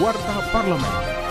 Warta Parlemen.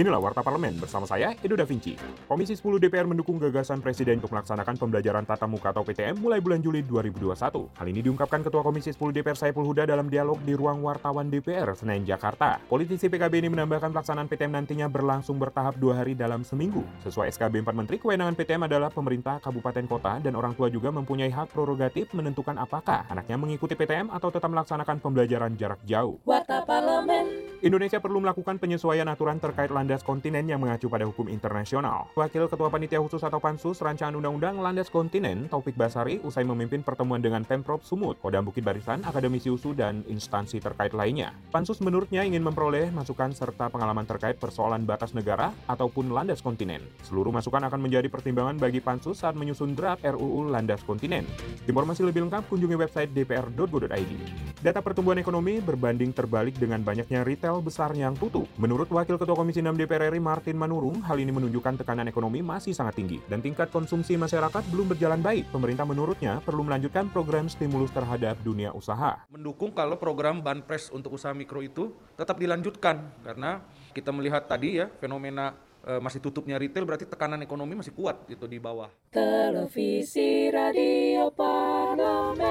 Inilah Warta Parlemen bersama saya, Edo Da Vinci. Komisi 10 DPR mendukung gagasan Presiden untuk melaksanakan pembelajaran tatap muka atau PTM mulai bulan Juli 2021. Hal ini diungkapkan Ketua Komisi 10 DPR Saiful Huda dalam dialog di ruang wartawan DPR, Senayan, Jakarta. Politisi PKB ini menambahkan pelaksanaan PTM nantinya berlangsung bertahap dua hari dalam seminggu. Sesuai SKB 4 Menteri, kewenangan PTM adalah pemerintah, kabupaten, kota, dan orang tua juga mempunyai hak prerogatif menentukan apakah anaknya mengikuti PTM atau tetap melaksanakan pembelajaran jarak jauh. Warta Parlemen. Indonesia perlu melakukan penyesuaian aturan terkait landas kontinen yang mengacu pada hukum internasional. Wakil Ketua Panitia Khusus atau Pansus Rancangan Undang-Undang Landas Kontinen, Taufik Basari, usai memimpin pertemuan dengan Pemprov Sumut, Kodam Bukit Barisan, Akademisi USU, dan instansi terkait lainnya. Pansus menurutnya ingin memperoleh masukan serta pengalaman terkait persoalan batas negara ataupun landas kontinen. Seluruh masukan akan menjadi pertimbangan bagi Pansus saat menyusun draft RUU Landas Kontinen. Informasi lebih lengkap kunjungi website dpr.go.id. Data pertumbuhan ekonomi berbanding terbalik dengan banyaknya retail besar yang tutup. Menurut Wakil Ketua Komisi 6 DPR RI Martin Manurung, hal ini menunjukkan tekanan ekonomi masih sangat tinggi dan tingkat konsumsi masyarakat belum berjalan baik. Pemerintah menurutnya perlu melanjutkan program stimulus terhadap dunia usaha. mendukung kalau program banpres untuk usaha mikro itu tetap dilanjutkan karena kita melihat tadi ya fenomena eh, masih tutupnya retail berarti tekanan ekonomi masih kuat gitu di bawah. Televisi Radio Parlemen.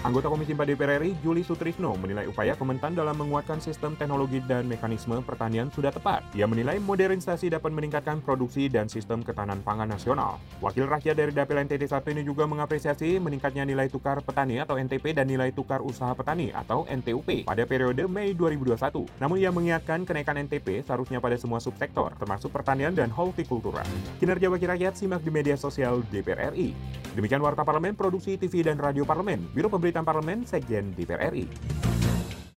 Anggota Komisi 4 DPR RI, Juli Sutrisno, menilai upaya Kementan dalam menguatkan sistem teknologi dan mekanisme pertanian sudah tepat. Ia menilai modernisasi dapat meningkatkan produksi dan sistem ketahanan pangan nasional. Wakil rakyat dari Dapil NTT 1 ini juga mengapresiasi meningkatnya nilai tukar petani atau NTP dan nilai tukar usaha petani atau NTUP pada periode Mei 2021. Namun ia mengingatkan kenaikan NTP seharusnya pada semua subsektor, termasuk pertanian dan hortikultura. Kinerja Wakil Rakyat simak di media sosial DPR RI. Demikian Warta Parlemen, Produksi TV dan Radio Parlemen, Biro Pemberitaan Parlemen, Sekjen DPR RI.